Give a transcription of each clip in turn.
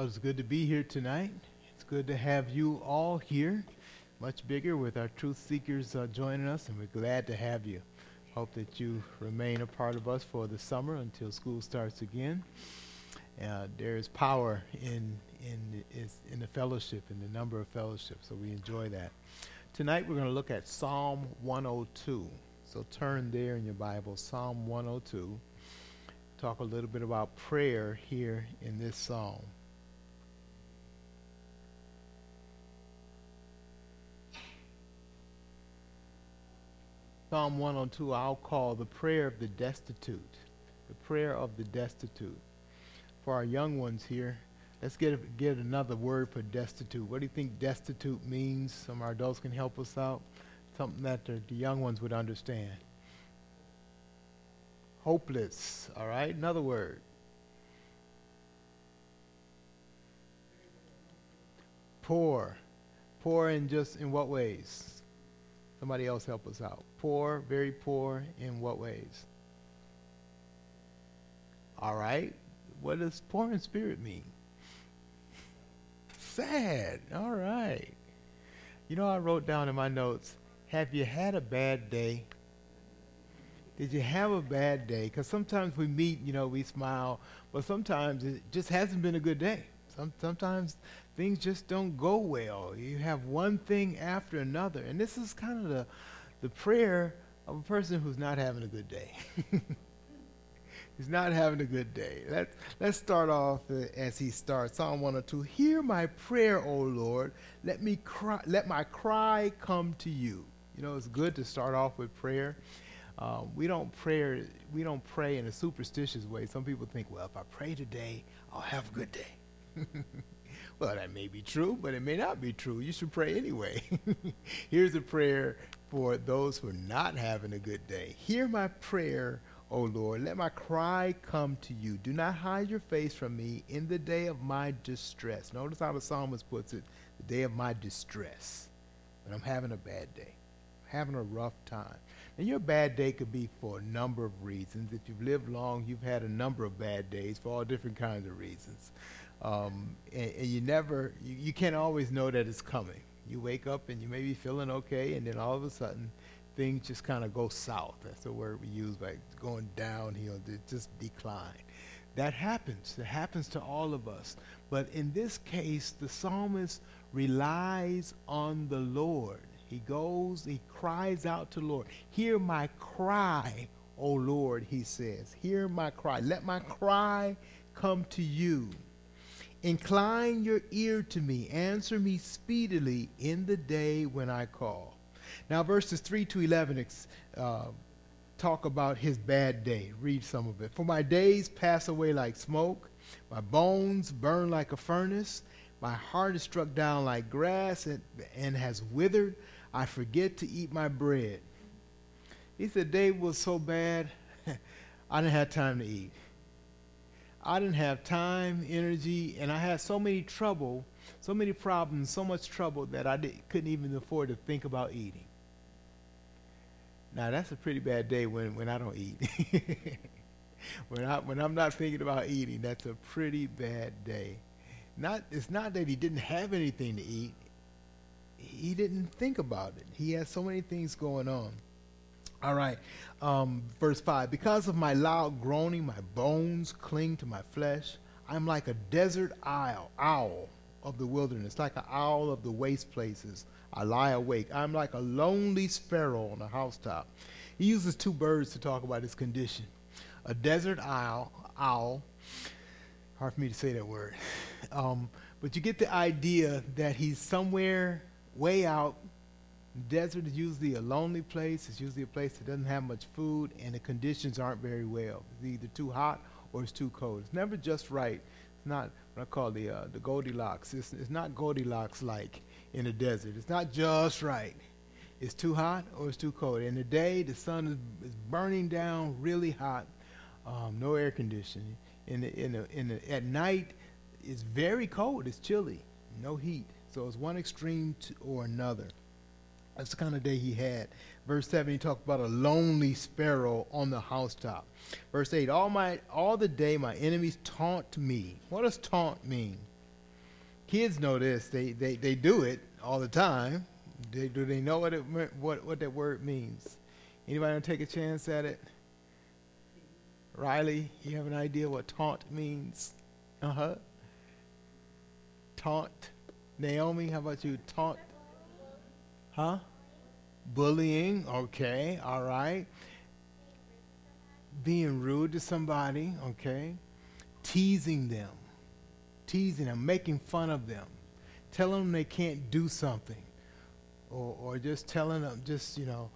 Well, it's good to be here tonight. It's good to have you all here, much bigger with our truth seekers uh, joining us, and we're glad to have you. Hope that you remain a part of us for the summer until school starts again. Uh, there is power in in in the fellowship, in the number of fellowships, so we enjoy that. Tonight we're going to look at Psalm 102. So turn there in your Bible, Psalm 102. Talk a little bit about prayer here in this psalm. Psalm 102 I'll call the prayer of the destitute. The prayer of the destitute. For our young ones here, let's get, get another word for destitute. What do you think destitute means? Some of our adults can help us out. Something that the, the young ones would understand. Hopeless, all right? Another word. Poor. Poor in just in what ways? Somebody else help us out. Poor, very poor, in what ways? All right. What does poor in spirit mean? Sad. All right. You know, I wrote down in my notes, have you had a bad day? Did you have a bad day? Because sometimes we meet, you know, we smile, but sometimes it just hasn't been a good day. Some, sometimes things just don't go well. You have one thing after another. And this is kind of the, the prayer of a person who's not having a good day. He's not having a good day. Let's, let's start off as he starts. Psalm 102. Hear my prayer, O Lord. Let me cry, let my cry come to you. You know, it's good to start off with prayer. Um, we don't pray. We don't pray in a superstitious way. Some people think, well, if I pray today, I'll have a good day. Well, that may be true, but it may not be true. You should pray anyway. Here's a prayer for those who are not having a good day. Hear my prayer, O Lord. Let my cry come to you. Do not hide your face from me in the day of my distress. Notice how the psalmist puts it the day of my distress. When I'm having a bad day, having a rough time. And your bad day could be for a number of reasons. If you've lived long, you've had a number of bad days for all different kinds of reasons. Um, and, and, you never, you, you can't always know that it's coming. You wake up and you may be feeling okay, and then all of a sudden, things just kind of go south. That's the word we use, like going downhill, just decline. That happens. It happens to all of us. But in this case, the psalmist relies on the Lord. He goes, he cries out to Lord. Hear my cry, O Lord, he says. Hear my cry. Let my cry come to you. Incline your ear to me, answer me speedily in the day when I call. Now, verses 3 to 11 uh, talk about his bad day. Read some of it. For my days pass away like smoke, my bones burn like a furnace, my heart is struck down like grass and, and has withered. I forget to eat my bread. He said, Day was so bad, I didn't have time to eat. I didn't have time, energy, and I had so many trouble, so many problems, so much trouble that I couldn't even afford to think about eating. Now that's a pretty bad day when, when I don't eat. when I when I'm not thinking about eating, that's a pretty bad day. Not it's not that he didn't have anything to eat. He didn't think about it. He had so many things going on. All right. Um, verse 5 Because of my loud groaning, my bones cling to my flesh. I'm like a desert owl, owl of the wilderness, like an owl of the waste places. I lie awake. I'm like a lonely sparrow on a housetop. He uses two birds to talk about his condition a desert owl, owl. Hard for me to say that word. Um, but you get the idea that he's somewhere way out desert is usually a lonely place. It's usually a place that doesn't have much food, and the conditions aren't very well. It's either too hot or it's too cold. It's never just right. It's not what I call the uh, the Goldilocks. It's, it's not Goldilocks like in the desert. It's not just right. It's too hot or it's too cold. In the day, the sun is, is burning down really hot. Um, no air conditioning. In the, in the, in the, at night, it's very cold. It's chilly. No heat. So it's one extreme to, or another. That's the kind of day he had. Verse 7, he talked about a lonely sparrow on the housetop. Verse 8, all, my, all the day my enemies taunt me. What does taunt mean? kids know this. They, they, they do it all the time. They, do they know what, it, what, what that word means? Anybody want to take a chance at it? Riley, you have an idea what taunt means? Uh huh. Taunt. Naomi, how about you? Taunt. Huh? Bullying. Okay. All right. Being rude to somebody. Okay. Teasing them. Teasing them. Making fun of them. Telling them they can't do something. Or, or just telling them, just, you know,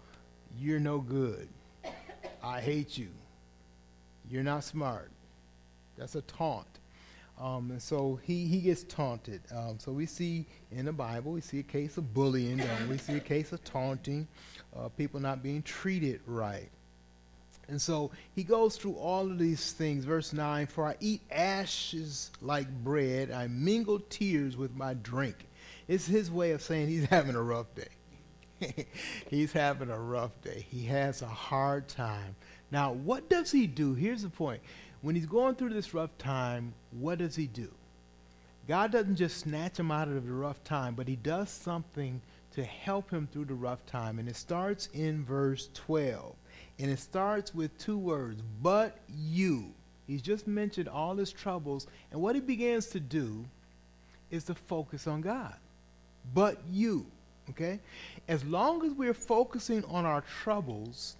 you're no good. I hate you. You're not smart. That's a taunt. Um, and so he, he gets taunted. Um, so we see in the Bible, we see a case of bullying, we see a case of taunting, uh, people not being treated right. And so he goes through all of these things. Verse 9 For I eat ashes like bread, I mingle tears with my drink. It's his way of saying he's having a rough day. he's having a rough day. He has a hard time. Now, what does he do? Here's the point. When he's going through this rough time, what does he do? God doesn't just snatch him out of the rough time, but he does something to help him through the rough time. And it starts in verse 12. And it starts with two words, but you. He's just mentioned all his troubles. And what he begins to do is to focus on God. But you. Okay? As long as we're focusing on our troubles,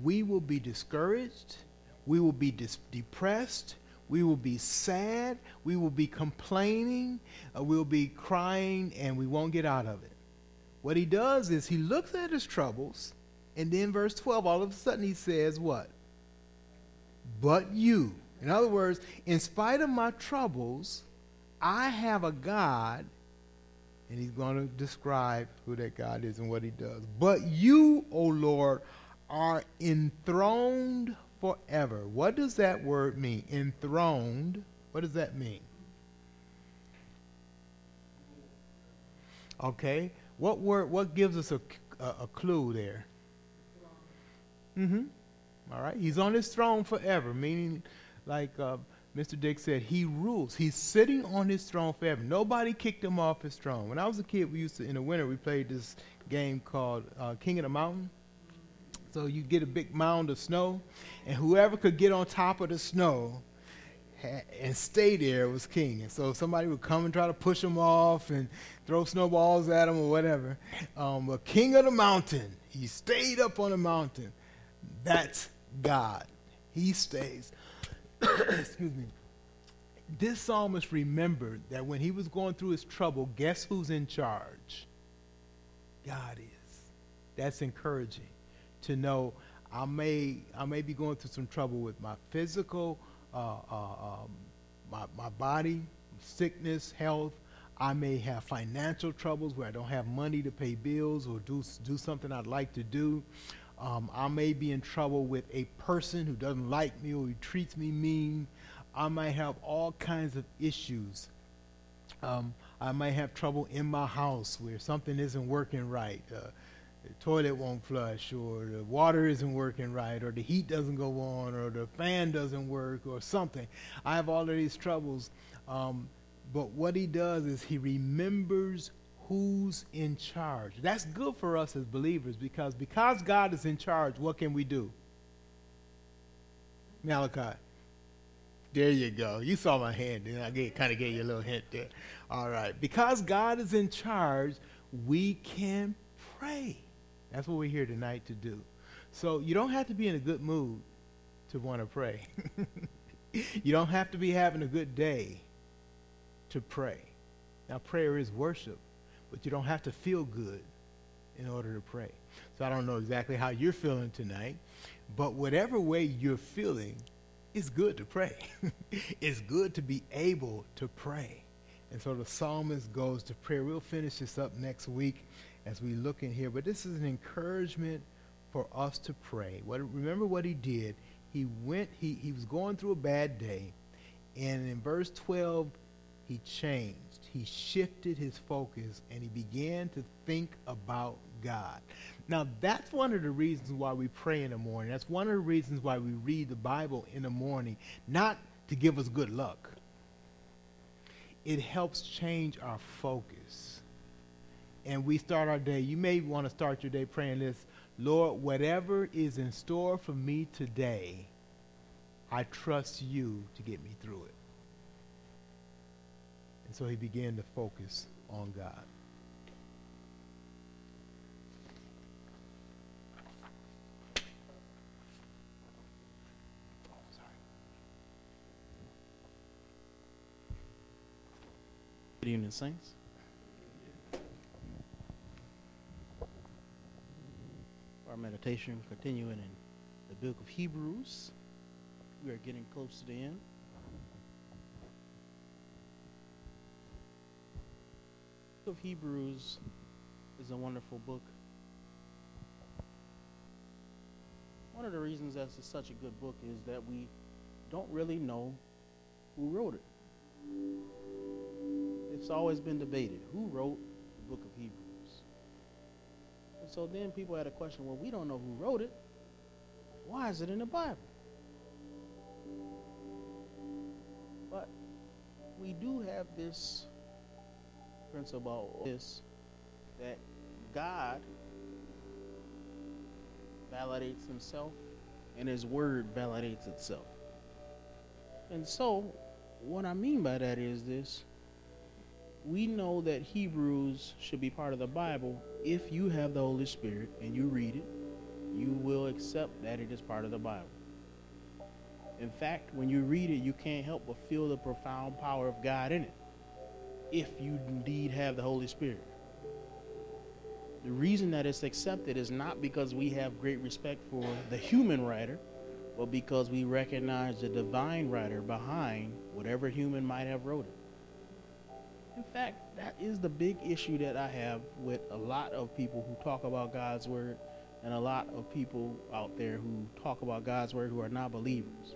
we will be discouraged, we will be dis- depressed, we will be sad, we will be complaining, uh, we'll be crying, and we won't get out of it. What he does is he looks at his troubles, and then verse 12, all of a sudden he says, What? But you. In other words, in spite of my troubles, I have a God, and he's going to describe who that God is and what he does. But you, O Lord, are enthroned forever. What does that word mean? Enthroned. What does that mean? Okay. What word? What gives us a, a, a clue there? Mm-hmm. All right. He's on his throne forever, meaning, like uh, Mr. Dick said, he rules. He's sitting on his throne forever. Nobody kicked him off his throne. When I was a kid, we used to in the winter we played this game called uh, King of the Mountain. So you get a big mound of snow, and whoever could get on top of the snow and stay there was king. And so somebody would come and try to push him off and throw snowballs at him or whatever. Um, but king of the mountain, he stayed up on the mountain. That's God. He stays. Excuse me. This psalmist remembered that when he was going through his trouble, guess who's in charge? God is. That's encouraging to know I may I may be going through some trouble with my physical, uh, uh, um, my my body, sickness, health. I may have financial troubles where I don't have money to pay bills or do do something I'd like to do. Um, I may be in trouble with a person who doesn't like me or who treats me mean. I might have all kinds of issues. Um, I might have trouble in my house where something isn't working right. Uh, the toilet won't flush or the water isn't working right or the heat doesn't go on or the fan doesn't work or something. I have all of these troubles. Um, but what he does is he remembers who's in charge. That's good for us as believers because because God is in charge, what can we do? Malachi. There you go. You saw my hand, and I kind of gave you a little hint there. All right. Because God is in charge, we can pray. That's what we're here tonight to do. So you don't have to be in a good mood to want to pray. you don't have to be having a good day to pray. Now, prayer is worship, but you don't have to feel good in order to pray. So I don't know exactly how you're feeling tonight, but whatever way you're feeling, it's good to pray. it's good to be able to pray. And so the psalmist goes to prayer. We'll finish this up next week as we look in here. But this is an encouragement for us to pray. What, remember what he did. He went, he, he was going through a bad day. And in verse 12, he changed. He shifted his focus and he began to think about God. Now, that's one of the reasons why we pray in the morning. That's one of the reasons why we read the Bible in the morning, not to give us good luck. it helps change our focus. And we start our day. You may want to start your day praying this Lord, whatever is in store for me today, I trust you to get me through it. And so he began to focus on God. Good Saints. Our meditation continuing in the book of Hebrews. We are getting close to the end. The book of Hebrews is a wonderful book. One of the reasons that it's such a good book is that we don't really know who wrote it it's always been debated who wrote the book of Hebrews. And so then people had a question well, we don't know who wrote it. Why is it in the Bible? But we do have this principle this that God validates himself and his word validates itself. And so what I mean by that is this we know that Hebrews should be part of the Bible if you have the Holy Spirit and you read it, you will accept that it is part of the Bible. In fact, when you read it, you can't help but feel the profound power of God in it if you indeed have the Holy Spirit. The reason that it's accepted is not because we have great respect for the human writer, but because we recognize the divine writer behind whatever human might have wrote it. In fact, that is the big issue that I have with a lot of people who talk about God's word and a lot of people out there who talk about God's word who are not believers.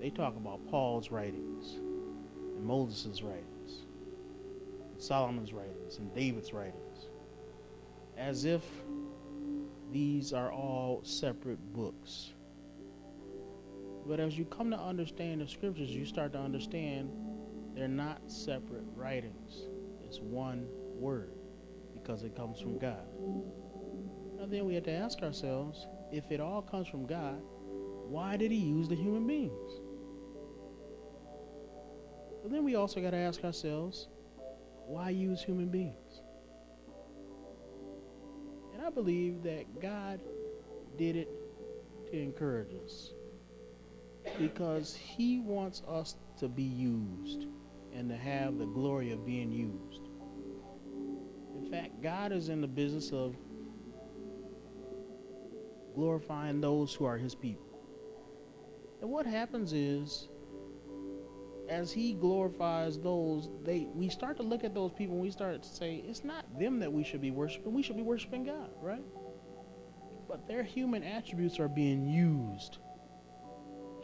They talk about Paul's writings and Moses' writings, and Solomon's writings, and David's writings, as if these are all separate books. But as you come to understand the scriptures, you start to understand they're not separate writings. It's one word because it comes from God. Now then we have to ask ourselves, if it all comes from God, why did he use the human beings? But then we also got to ask ourselves, why use human beings? And I believe that God did it to encourage us because he wants us to be used and to have the glory of being used. In fact, God is in the business of glorifying those who are his people. And what happens is as he glorifies those, they we start to look at those people and we start to say it's not them that we should be worshiping, we should be worshiping God, right? But their human attributes are being used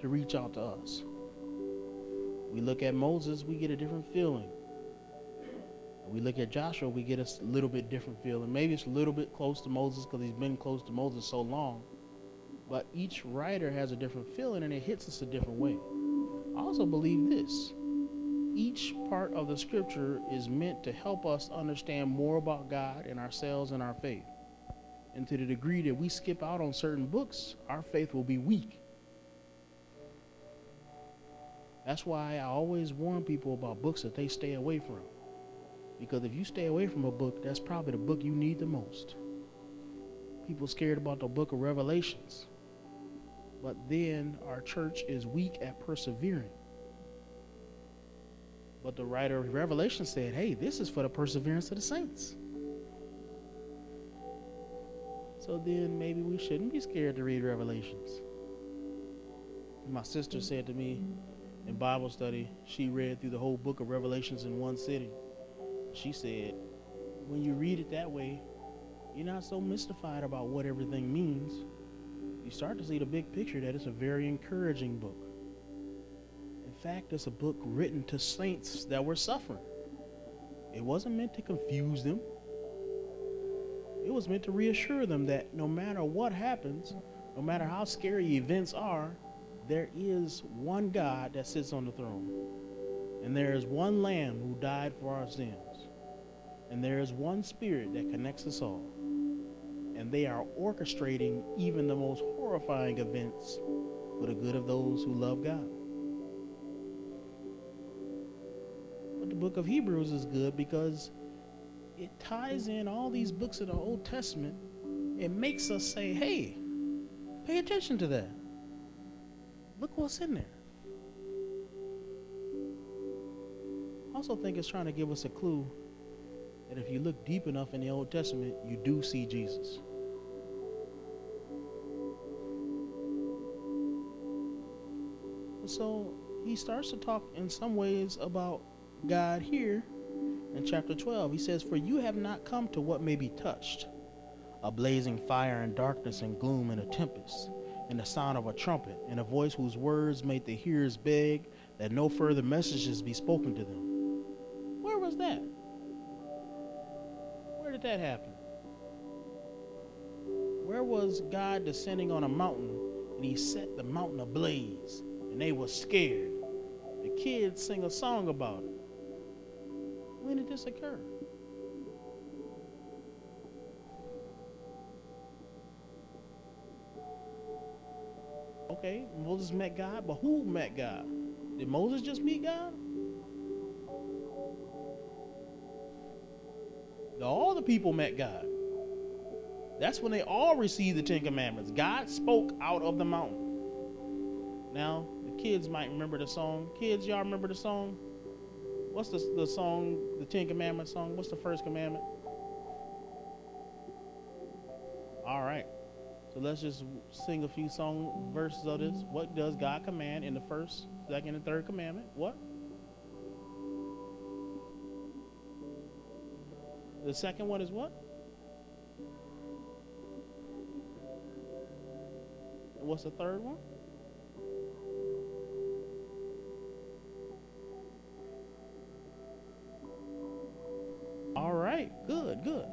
to reach out to us. We look at Moses, we get a different feeling. We look at Joshua, we get a little bit different feeling. Maybe it's a little bit close to Moses because he's been close to Moses so long. But each writer has a different feeling and it hits us a different way. I also believe this each part of the scripture is meant to help us understand more about God and ourselves and our faith. And to the degree that we skip out on certain books, our faith will be weak. That's why I always warn people about books that they stay away from. Because if you stay away from a book, that's probably the book you need the most. People scared about the book of Revelations. But then our church is weak at persevering. But the writer of Revelation said, hey, this is for the perseverance of the saints. So then maybe we shouldn't be scared to read Revelations. My sister said to me, in Bible study, she read through the whole book of Revelations in one sitting. She said, when you read it that way, you're not so mystified about what everything means. You start to see the big picture that it's a very encouraging book. In fact, it's a book written to saints that were suffering. It wasn't meant to confuse them. It was meant to reassure them that no matter what happens, no matter how scary events are, there is one God that sits on the throne. And there is one Lamb who died for our sins. And there is one Spirit that connects us all. And they are orchestrating even the most horrifying events for the good of those who love God. But the book of Hebrews is good because it ties in all these books of the Old Testament. It makes us say, hey, pay attention to that. Look what's in there. I also think it's trying to give us a clue that if you look deep enough in the Old Testament, you do see Jesus. So he starts to talk in some ways about God here in chapter 12. He says, For you have not come to what may be touched a blazing fire and darkness and gloom and a tempest, and the sound of a trumpet, and a voice whose words made the hearers beg that no further messages be spoken to them. Where was that? Where did that happen? Where was God descending on a mountain and he set the mountain ablaze and they were scared? The kids sing a song about it. When did this occur? Okay, Moses met God, but who met God? Did Moses just meet God? All the people met God. That's when they all received the Ten Commandments. God spoke out of the mountain. Now, the kids might remember the song. Kids, y'all remember the song? What's the, the song, the Ten Commandments song? What's the first commandment? So let's just sing a few song verses of this. What does God command in the first, second, and third commandment? What? The second one is what? And what's the third one? All right, good, good.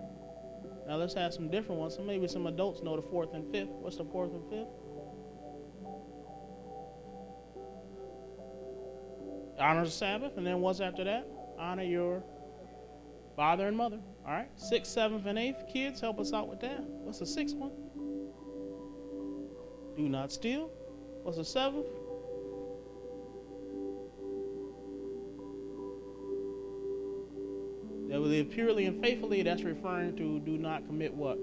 Now let's have some different ones. So maybe some adults know the fourth and fifth. What's the fourth and fifth? Honor the Sabbath, and then what's after that? Honor your father and mother. All right. Sixth, seventh, and eighth. Kids, help us out with that. What's the sixth one? Do not steal. What's the seventh? Live purely and faithfully, that's referring to do not commit what?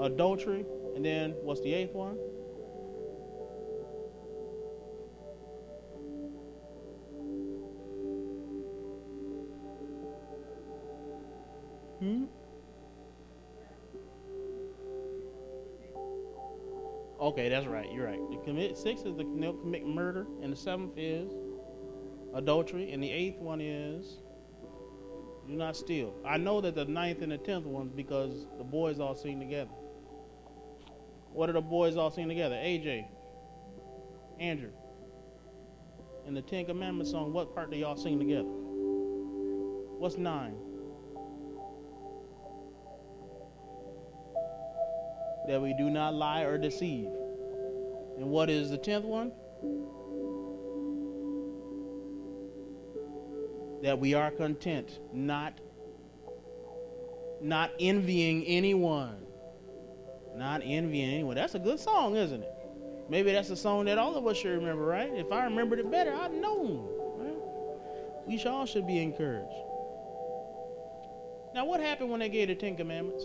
Adultery. And then what's the eighth one? Hmm? Okay, that's right. You're right. The commit six is the commit murder, and the seventh is adultery, and the eighth one is do not steal. I know that the ninth and the tenth ones because the boys all sing together. What are the boys all sing together? AJ, Andrew. In the Ten Commandments song, what part do y'all sing together? What's nine? That we do not lie or deceive. And what is the tenth one? That we are content, not not envying anyone. Not envying anyone. That's a good song, isn't it? Maybe that's a song that all of us should remember, right? If I remembered it better, I'd know. Right? We all should be encouraged. Now, what happened when they gave the Ten Commandments?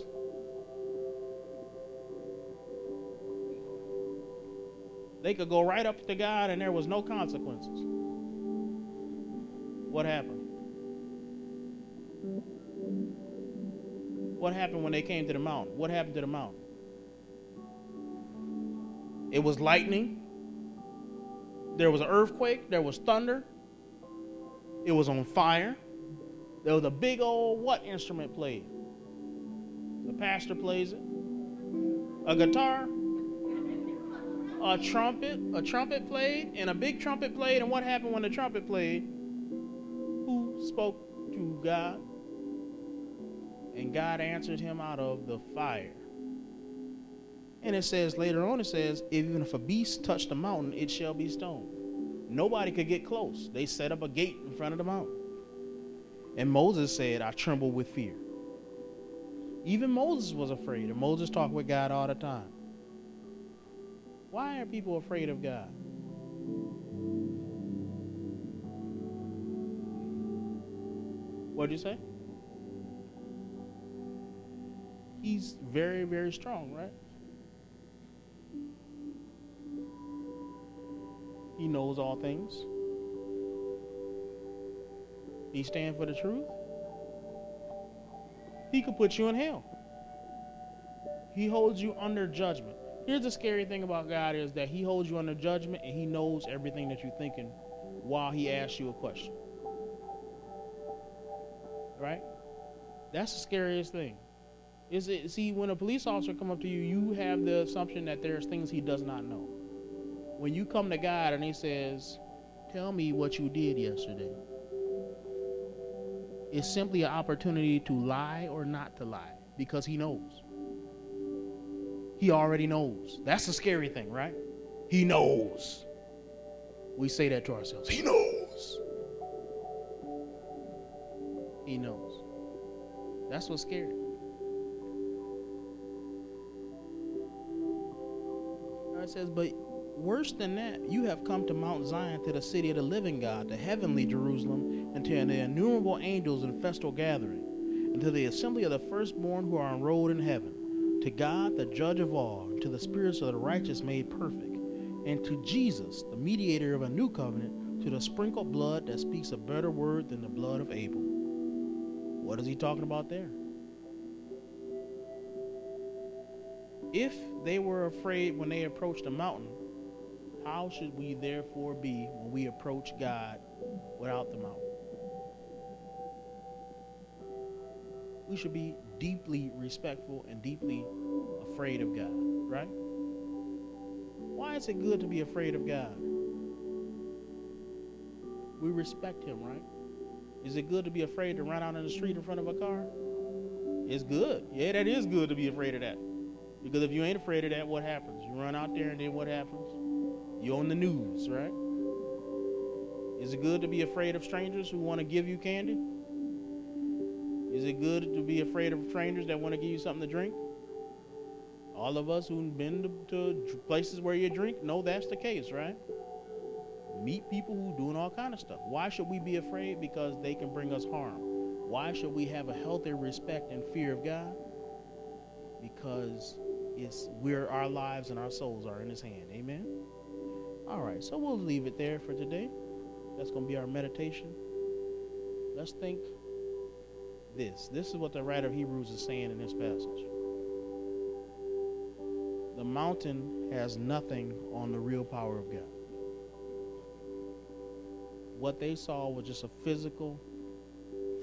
They could go right up to God and there was no consequences. What happened? What happened when they came to the mountain? What happened to the mountain? It was lightning. There was an earthquake. There was thunder. It was on fire. There was a big old what instrument played? The pastor plays it. A guitar. A trumpet. A trumpet played. And a big trumpet played. And what happened when the trumpet played? Who spoke to God? And God answered him out of the fire. And it says later on, it says, even if a beast touch the mountain, it shall be stoned. Nobody could get close. They set up a gate in front of the mountain. And Moses said, I tremble with fear. Even Moses was afraid, and Moses talked with God all the time. Why are people afraid of God? What did you say? He's very, very strong, right? He knows all things. He stands for the truth. He could put you in hell. He holds you under judgment. Here's the scary thing about God is that he holds you under judgment and he knows everything that you're thinking while he asks you a question. Right? That's the scariest thing. Is it see when a police officer come up to you, you have the assumption that there's things he does not know. When you come to God and he says, "Tell me what you did yesterday." It's simply an opportunity to lie or not to lie because he knows. He already knows. That's the scary thing, right? He knows. We say that to ourselves. He knows. He knows. That's what's scary. Says, but worse than that, you have come to Mount Zion, to the city of the living God, the heavenly Jerusalem, and to the innumerable angels in festal gathering, and to the assembly of the firstborn who are enrolled in heaven, to God, the judge of all, and to the spirits of the righteous made perfect, and to Jesus, the mediator of a new covenant, to the sprinkled blood that speaks a better word than the blood of Abel. What is he talking about there? If they were afraid when they approached the mountain, how should we therefore be when we approach God without the mountain? We should be deeply respectful and deeply afraid of God, right? Why is it good to be afraid of God? We respect Him, right? Is it good to be afraid to run out in the street in front of a car? It's good. Yeah, that is good to be afraid of that. Because if you ain't afraid of that, what happens? You run out there and then what happens? You're on the news, right? Is it good to be afraid of strangers who want to give you candy? Is it good to be afraid of strangers that want to give you something to drink? All of us who've been to, to places where you drink know that's the case, right? Meet people who doing all kind of stuff. Why should we be afraid? Because they can bring us harm. Why should we have a healthy respect and fear of God? Because it's where our lives and our souls are in His hand. Amen. All right, so we'll leave it there for today. That's going to be our meditation. Let's think this. This is what the writer of Hebrews is saying in this passage. The mountain has nothing on the real power of God. What they saw was just a physical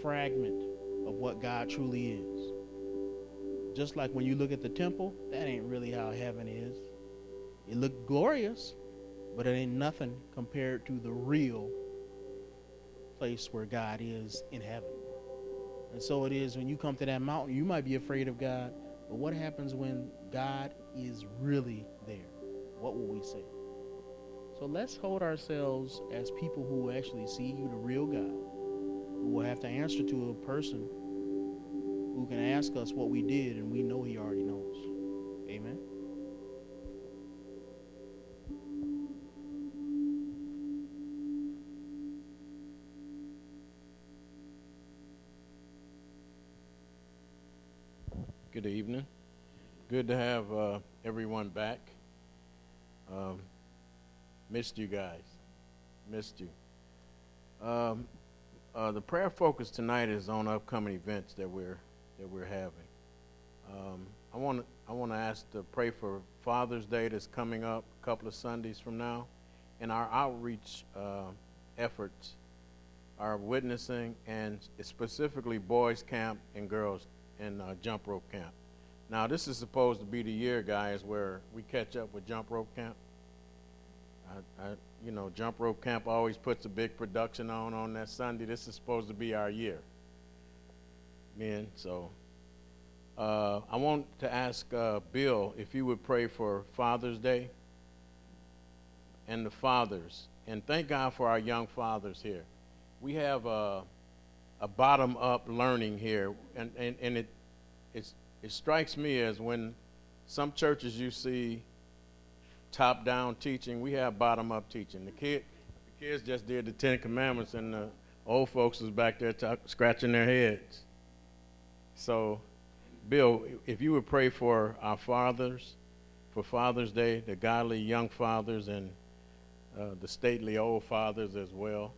fragment of what God truly is. Just like when you look at the temple, that ain't really how heaven is. It looked glorious, but it ain't nothing compared to the real place where God is in heaven. And so it is when you come to that mountain, you might be afraid of God, but what happens when God is really there? What will we say? So let's hold ourselves as people who actually see you, the real God, who will have to answer to a person who can ask us what we did, and we know He already knows. Amen. Good evening. Good to have uh, everyone back. Um, missed you guys. Missed you. Um, uh, the prayer focus tonight is on upcoming events that we're that we're having. Um, I want I want to ask to pray for Father's Day that's coming up a couple of Sundays from now, and our outreach uh, efforts are witnessing and specifically boys camp and girls and uh, jump rope camp. Now, this is supposed to be the year, guys, where we catch up with jump rope camp. I, I, you know, jump rope camp always puts a big production on on that Sunday. This is supposed to be our year, men. So, uh, I want to ask uh, Bill if you would pray for Father's Day and the fathers. And thank God for our young fathers here. We have a, a bottom up learning here, and, and, and it, it strikes me as when some churches you see top down teaching, we have bottom up teaching. The, kid, the kids just did the Ten Commandments, and the old folks was back there scratching their heads. So, Bill, if you would pray for our fathers for Father's Day, the godly young fathers and uh, the stately old fathers as well.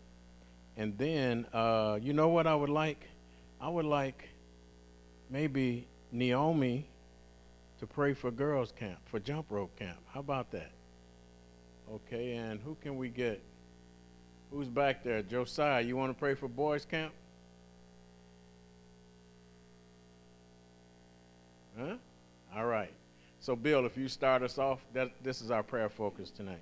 And then, uh, you know what I would like? I would like maybe Naomi to pray for girls' camp, for jump rope camp. How about that? Okay, and who can we get? Who's back there? Josiah, you want to pray for boys' camp? Huh? All right. So, Bill, if you start us off, that, this is our prayer focus tonight.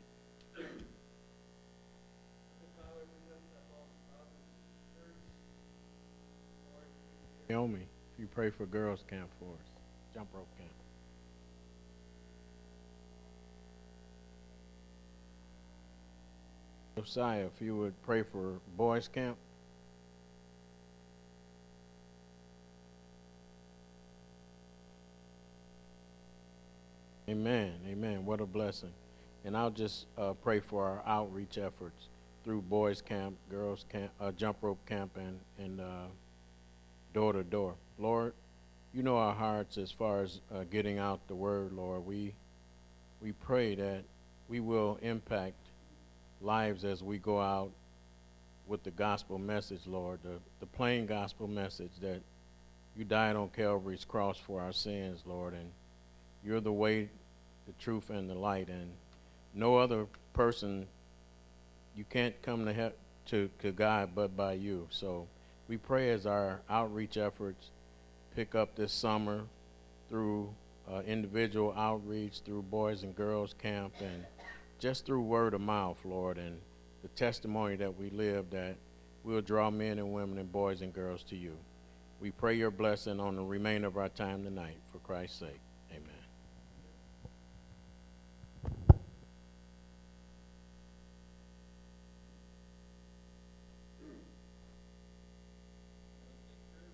Naomi, if you pray for girls' camp for us, jump rope camp. Josiah, if you would pray for boys' camp. Amen. Amen. What a blessing. And I'll just uh, pray for our outreach efforts through boys' camp, girls' camp, uh, jump rope camp, and, uh, door to door. Lord, you know our hearts as far as uh, getting out the word, Lord. We, we pray that we will impact lives as we go out with the gospel message, Lord, the, the plain gospel message that you died on Calvary's cross for our sins, Lord, and you're the way, the truth, and the light, and no other person you can't come to, he- to, to God but by you. So we pray as our outreach efforts pick up this summer through uh, individual outreach, through boys and girls camp, and just through word of mouth, Lord, and the testimony that we live that we'll draw men and women and boys and girls to you. We pray your blessing on the remainder of our time tonight for Christ's sake.